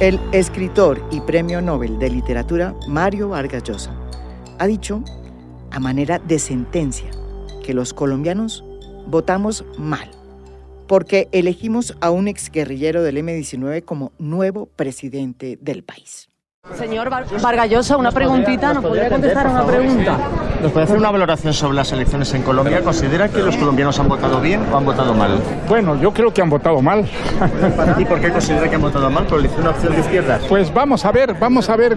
El escritor y premio Nobel de Literatura Mario Vargas Llosa ha dicho, a manera de sentencia, que los colombianos votamos mal porque elegimos a un exguerrillero del M-19 como nuevo presidente del país. Señor Vargallosa, una preguntita, ¿nos podría contestar una pregunta? ¿Nos puede hacer una valoración sobre las elecciones en Colombia? ¿Considera que los colombianos han votado bien o han votado mal? Bueno, yo creo que han votado mal. ¿Y por qué considera que han votado mal? ¿Por una opción de izquierda? Pues vamos a ver, vamos a ver,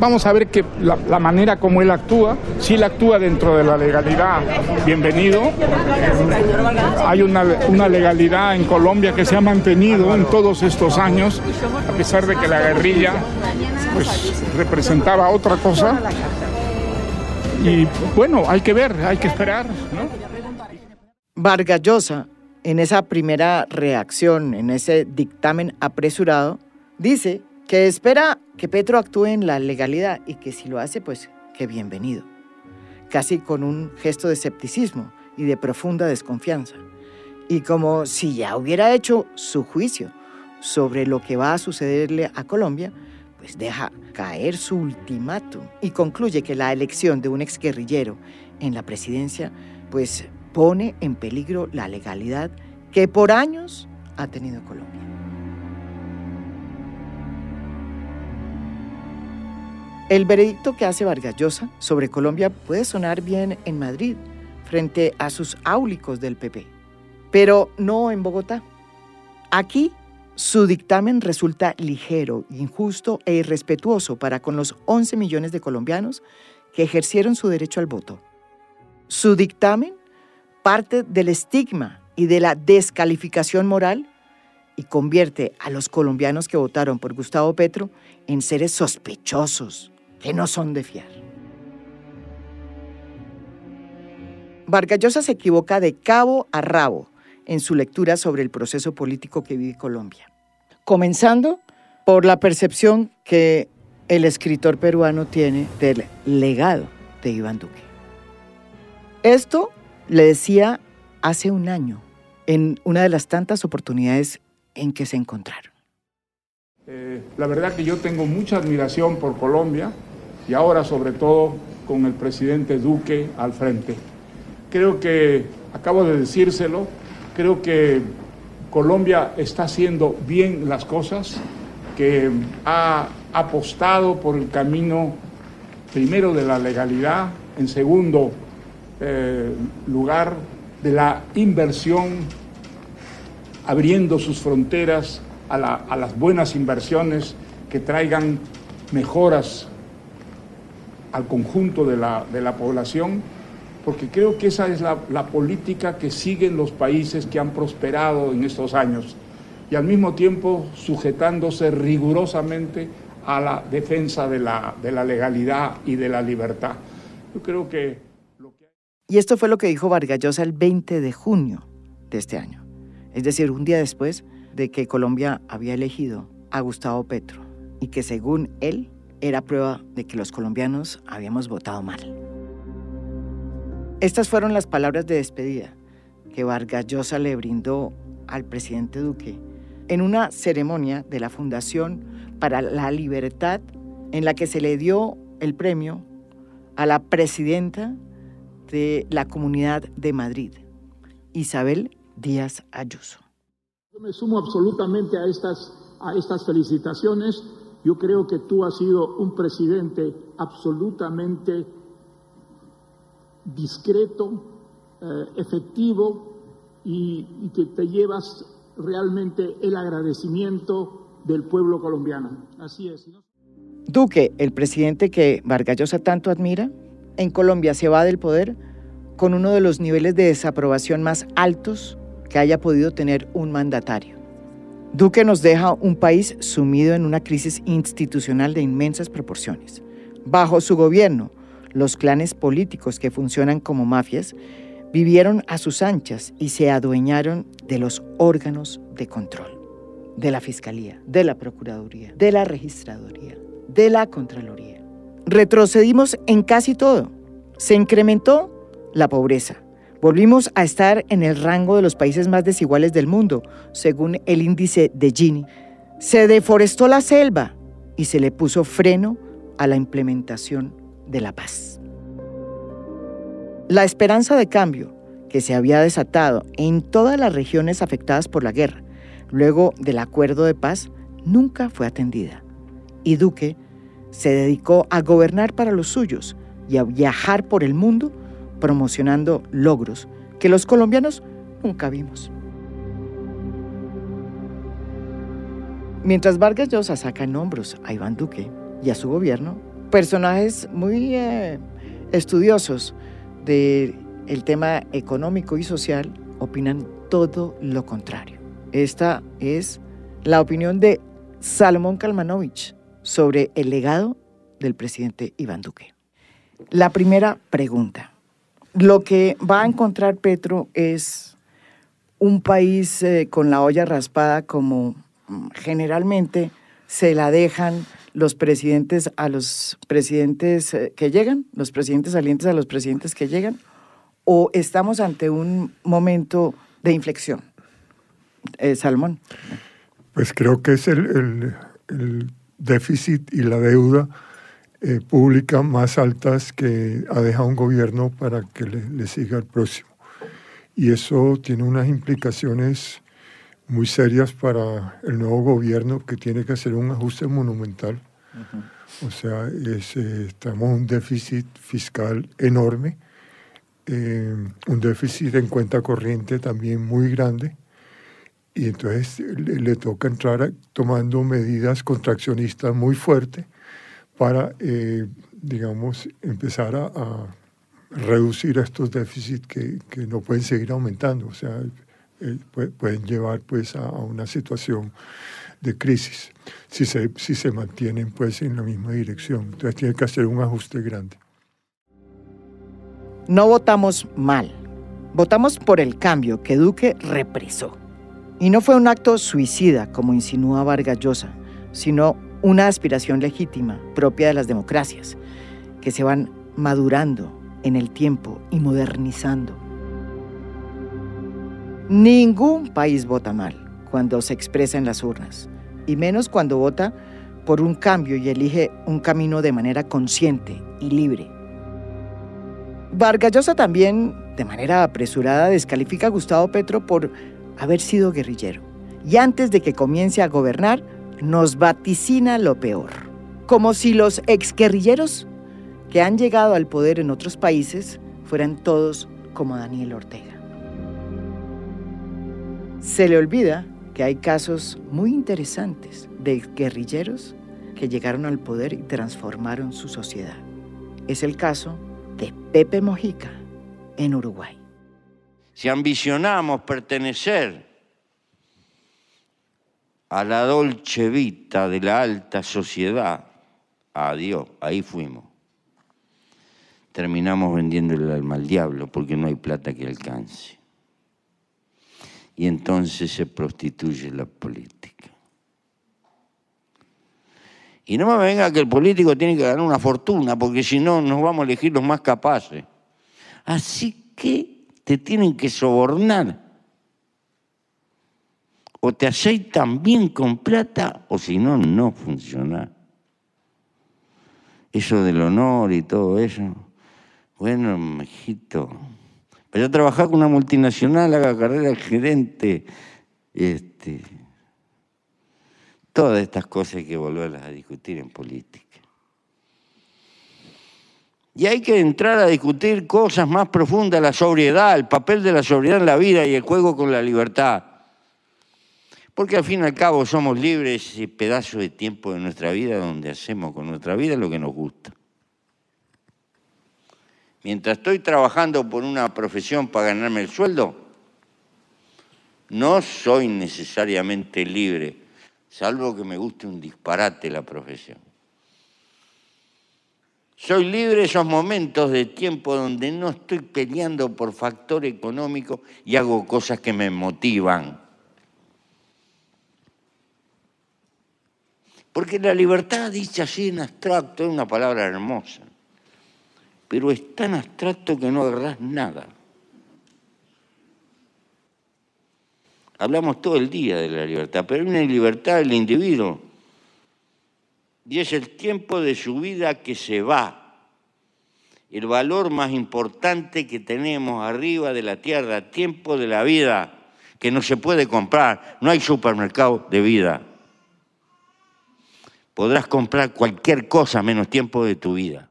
vamos a ver que la, manera como él actúa, si él actúa dentro de la legalidad, bienvenido. Hay una, una legalidad en Colombia que se ha mantenido en todos estos años, a pesar de que la guerrilla pues representaba otra cosa. Y bueno, hay que ver, hay que esperar, ¿no? Vargas Llosa, en esa primera reacción, en ese dictamen apresurado, dice que espera que Petro actúe en la legalidad y que si lo hace, pues que bienvenido. Casi con un gesto de escepticismo y de profunda desconfianza. Y como si ya hubiera hecho su juicio sobre lo que va a sucederle a Colombia, pues deja caer su ultimátum y concluye que la elección de un exguerrillero en la presidencia pues pone en peligro la legalidad que por años ha tenido Colombia. El veredicto que hace Vargas Llosa sobre Colombia puede sonar bien en Madrid, frente a sus áulicos del PP, pero no en Bogotá. Aquí su dictamen resulta ligero, injusto e irrespetuoso para con los 11 millones de colombianos que ejercieron su derecho al voto. Su dictamen parte del estigma y de la descalificación moral y convierte a los colombianos que votaron por Gustavo Petro en seres sospechosos, que no son de fiar. Vargas se equivoca de cabo a rabo en su lectura sobre el proceso político que vive Colombia. Comenzando por la percepción que el escritor peruano tiene del legado de Iván Duque. Esto le decía hace un año, en una de las tantas oportunidades en que se encontraron. Eh, la verdad que yo tengo mucha admiración por Colombia y ahora sobre todo con el presidente Duque al frente. Creo que, acabo de decírselo, Creo que Colombia está haciendo bien las cosas, que ha apostado por el camino primero de la legalidad, en segundo eh, lugar de la inversión, abriendo sus fronteras a, las buenas inversiones que traigan mejoras al conjunto de la población porque creo que esa es la, política que siguen los países que han prosperado en estos años y al mismo tiempo sujetándose rigurosamente a la defensa de la, de la legalidad y de la libertad. Yo creo que... Y esto fue lo que dijo Vargas Llosa el 20 de junio de este año, es decir, un día después de que Colombia había elegido a Gustavo Petro y que según él era prueba de que los colombianos habíamos votado mal. Estas fueron las palabras de despedida que Vargas Llosa le brindó al presidente Duque en una ceremonia de la Fundación para la Libertad en la que se le dio el premio a la presidenta de la Comunidad de Madrid, Isabel Díaz Ayuso. Yo me sumo absolutamente a estas, a estas felicitaciones. Yo creo que tú has sido un presidente absolutamente discreto, eh, efectivo y, que te llevas realmente el agradecimiento del pueblo colombiano. Así es. Duque, el presidente que Vargas Llosa tanto admira, en Colombia se va del poder con uno de los niveles de desaprobación más altos que haya podido tener un mandatario. Duque nos deja un país sumido en una crisis institucional de inmensas proporciones. Bajo su gobierno, los clanes políticos que funcionan como mafias vivieron a sus anchas y se adueñaron de los órganos de control, de la Fiscalía, de la Procuraduría, de la Registraduría, de la Contraloría. Retrocedimos en casi todo. Se incrementó la pobreza. Volvimos a estar en el rango de los países más desiguales del mundo, según el índice de Gini. Se deforestó la selva y se le puso freno a la implementación de la paz. La esperanza de cambio que se había desatado en todas las regiones afectadas por la guerra, luego del acuerdo de paz, nunca fue atendida. Y Duque se dedicó a gobernar para los suyos y a viajar por el mundo promocionando logros que los colombianos nunca vimos. Mientras Vargas Llosa saca en hombros a Iván Duque y a su gobierno, personajes muy eh, estudiosos del tema económico y social opinan todo lo contrario. Esta es la opinión de Salomón Kalmanovich sobre el legado del presidente Iván Duque. La primera pregunta. Lo que va a encontrar Petro es un país eh, con la olla raspada como generalmente se la dejan los presidentes a los presidentes eh, que llegan, los presidentes salientes a los presidentes que llegan, o estamos ante un momento de inflexión? Eh, Salmón. Pues creo que es el, déficit y la deuda eh, pública más altas que ha dejado un gobierno para que le, siga el próximo. Y eso tiene unas implicaciones muy serias para el nuevo gobierno que tiene que hacer un ajuste monumental. O sea, es, eh, estamos en un déficit fiscal enorme, eh, un déficit en cuenta corriente también muy grande y entonces le, toca entrar tomando medidas contraccionistas muy fuertes para, eh, digamos, empezar a, reducir estos déficits que, que, no pueden seguir aumentando, o sea, eh, pueden llevar pues a, una situación de crisis si se, si se mantienen pues en la misma dirección. Entonces tiene que hacer un ajuste grande. No votamos mal, votamos por el cambio que Duque represó. Y no fue un acto suicida, como insinúa Vargas Llosa, sino una aspiración legítima, propia de las democracias, que se van madurando en el tiempo y modernizando. Ningún país vota mal cuando se expresa en las urnas, y menos cuando vota por un cambio y elige un camino de manera consciente y libre. Vargas Llosa también, de manera apresurada, descalifica a Gustavo Petro por haber sido guerrillero. Y antes de que comience a gobernar, nos vaticina lo peor. Como si los exguerrilleros que han llegado al poder en otros países fueran todos como Daniel Ortega. Se le olvida que hay casos muy interesantes de guerrilleros que llegaron al poder y transformaron su sociedad. Es el caso de Pepe Mojica en Uruguay si ambicionamos pertenecer a la dolce vita de la alta sociedad, adiós, ahí fuimos. Terminamos vendiéndole el alma al diablo porque no hay plata que alcance. Y entonces se prostituye la política. Y no me venga que el político tiene que ganar una fortuna, porque si no, nos vamos a elegir los más capaces. Así que te tienen que sobornar. O te aceitan bien con plata, o si no, no funciona. Eso del honor y todo eso. Bueno, mejito. Vaya a trabajar con una multinacional, haga carrera de gerente. Este, todas estas cosas hay que volverlas a discutir en política. Y hay que entrar a discutir cosas más profundas, la sobriedad, el papel de la sobriedad en la vida y el juego con la libertad. Porque al fin y al cabo somos libres ese pedazo de tiempo de nuestra vida donde hacemos con nuestra vida lo que nos gusta. Mientras estoy trabajando por una profesión para ganarme el sueldo, no soy necesariamente libre, salvo que me guste un disparate la profesión. Soy libre esos momentos de tiempo donde no estoy peleando por factor económico y hago cosas que me motivan. Porque la libertad, dice así en abstracto, es una palabra hermosa, pero es tan abstracto que no agarrás nada. Hablamos todo el día de la libertad, pero hay una libertad del individuo. Y es el tiempo de su vida que se va. El valor más importante que tenemos arriba de la tierra, tiempo de la vida, que no se puede comprar. No hay supermercado de vida. Podrás comprar cualquier cosa menos tiempo de tu vida.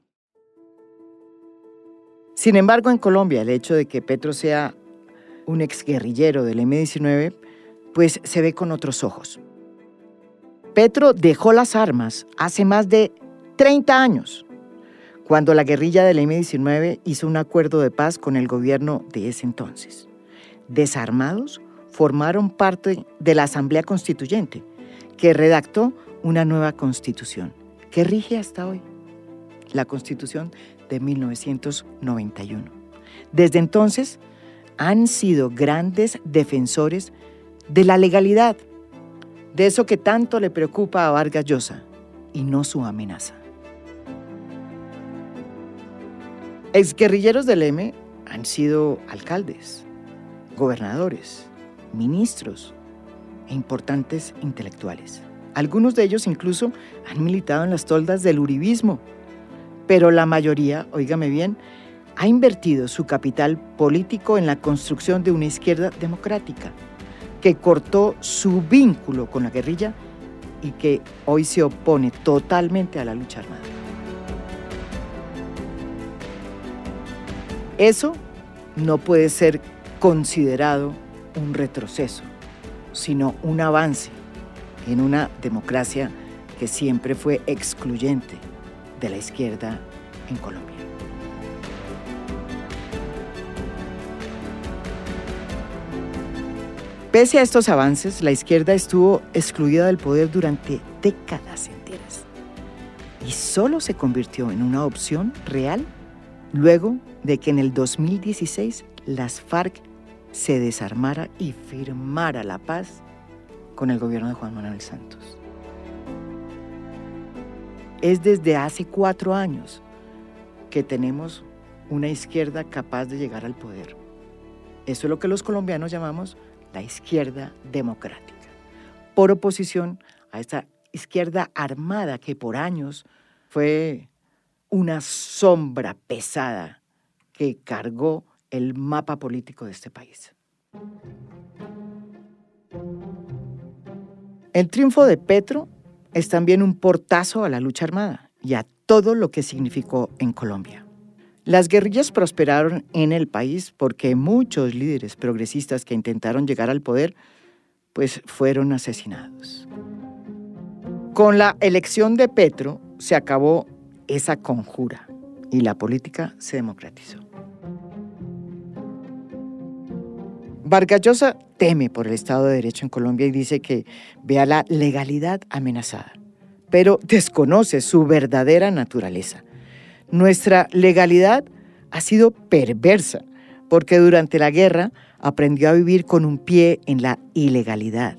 Sin embargo, en Colombia, el hecho de que Petro sea un exguerrillero del M-19, pues se ve con otros ojos. Petro dejó las armas hace más de 30 años, cuando la guerrilla del M-19 hizo un acuerdo de paz con el gobierno de ese entonces. Desarmados, formaron parte de la Asamblea Constituyente, que redactó una nueva constitución, que rige hasta hoy, la Constitución de 1991. Desde entonces, han sido grandes defensores de la legalidad, de eso que tanto le preocupa a Vargas Llosa y no su amenaza. Exguerrilleros del M han sido alcaldes, gobernadores, ministros e importantes intelectuales. Algunos de ellos incluso han militado en las toldas del uribismo, pero la mayoría, oígame bien, ha invertido su capital político en la construcción de una izquierda democrática, que cortó su vínculo con la guerrilla y que hoy se opone totalmente a la lucha armada. Eso no puede ser considerado un retroceso, sino un avance en una democracia que siempre fue excluyente de la izquierda en Colombia. Pese a estos avances, la izquierda estuvo excluida del poder durante décadas enteras y solo se convirtió en una opción real luego de que en el 2016 las FARC se desarmara y firmara la paz con el gobierno de Juan Manuel Santos. Es desde hace cuatro años que tenemos una izquierda capaz de llegar al poder. Eso es lo que los colombianos llamamos la izquierda democrática, por oposición a esta izquierda armada que por años fue una sombra pesada que cargó el mapa político de este país. El triunfo de Petro es también un portazo a la lucha armada y a todo lo que significó en Colombia. Las guerrillas prosperaron en el país porque muchos líderes progresistas que intentaron llegar al poder pues fueron asesinados. Con la elección de Petro se acabó esa conjura y la política se democratizó. Vargas teme por el Estado de Derecho en Colombia y dice que ve a la legalidad amenazada, pero desconoce su verdadera naturaleza nuestra legalidad ha sido perversa porque durante la guerra aprendió a vivir con un pie en la ilegalidad,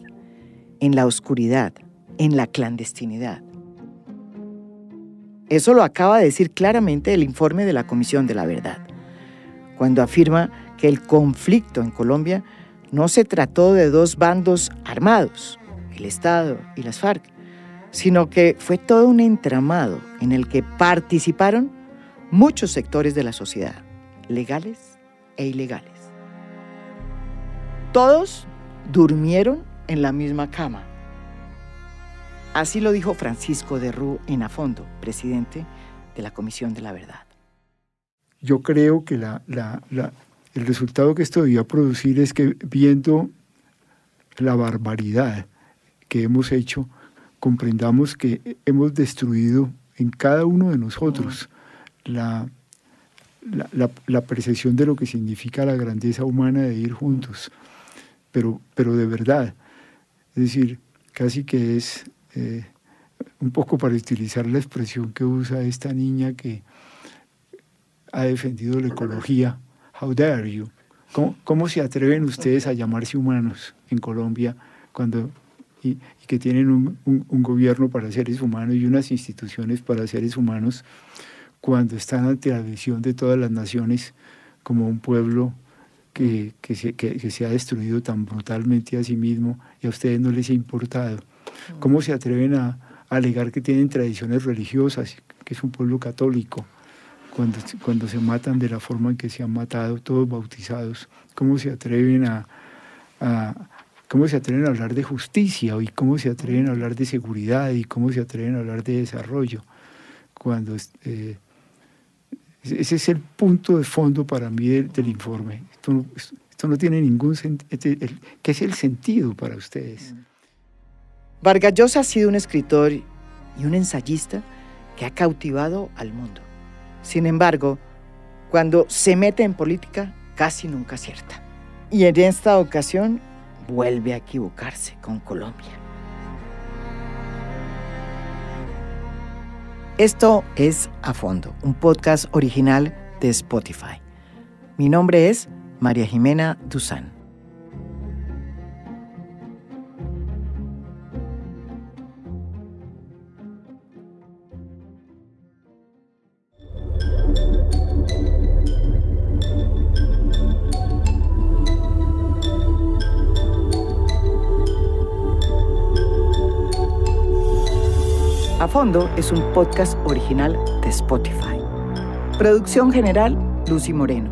en la oscuridad, en la clandestinidad. Eso lo acaba de decir claramente el informe de la Comisión de la Verdad, cuando afirma que el conflicto en Colombia no se trató de dos bandos armados, el Estado y las FARC, sino que fue todo un entramado en el que participaron muchos sectores de la sociedad, legales e ilegales. Todos durmieron en la misma cama. Así lo dijo Francisco de Rú en Afondo, presidente de la Comisión de la Verdad. Yo creo que el resultado que esto debía producir es que viendo la barbaridad que hemos hecho, comprendamos que hemos destruido en cada uno de nosotros la, la, percepción de lo que significa la grandeza humana de ir juntos, pero, pero de verdad. Es decir, casi que es eh, un poco para utilizar la expresión que usa esta niña que ha defendido la ecología. How dare you? ¿Cómo, se atreven ustedes a llamarse humanos en Colombia cuando y, que tienen un, un, gobierno para seres humanos y unas instituciones para seres humanos cuando están ante la visión de todas las naciones como un pueblo que, que, se, que, se, ha destruido tan brutalmente a sí mismo y a ustedes no les ha importado? ¿Cómo se atreven a, alegar que tienen tradiciones religiosas, que es un pueblo católico, cuando, se matan de la forma en que se han matado, todos bautizados? ¿Cómo se atreven a, cómo se atreven a hablar de justicia y cómo se atreven a hablar de seguridad y cómo se atreven a hablar de desarrollo? Cuando eh, ese es el punto de fondo para mí del, informe. Esto tiene ningún. Este, ¿Qué es el sentido para ustedes? Vargas Llosa ha sido un escritor y un ensayista que ha cautivado al mundo. Sin embargo, cuando se mete en política, casi nunca acierta. Y en esta ocasión vuelve a equivocarse con Colombia. Esto es A Fondo, un podcast original de Spotify. Mi nombre es María Jimena Duzán. A Fondo es un podcast original de Spotify. Producción general, Lucy Moreno.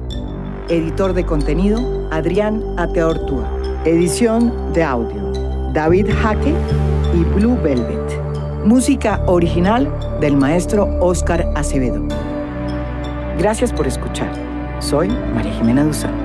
Editor de contenido, Adrián Ateortúa. Edición de audio, David Jaque y Blue Velvet. Música original del maestro Oscar Acevedo. Gracias por escuchar. Soy María Jimena Duzán.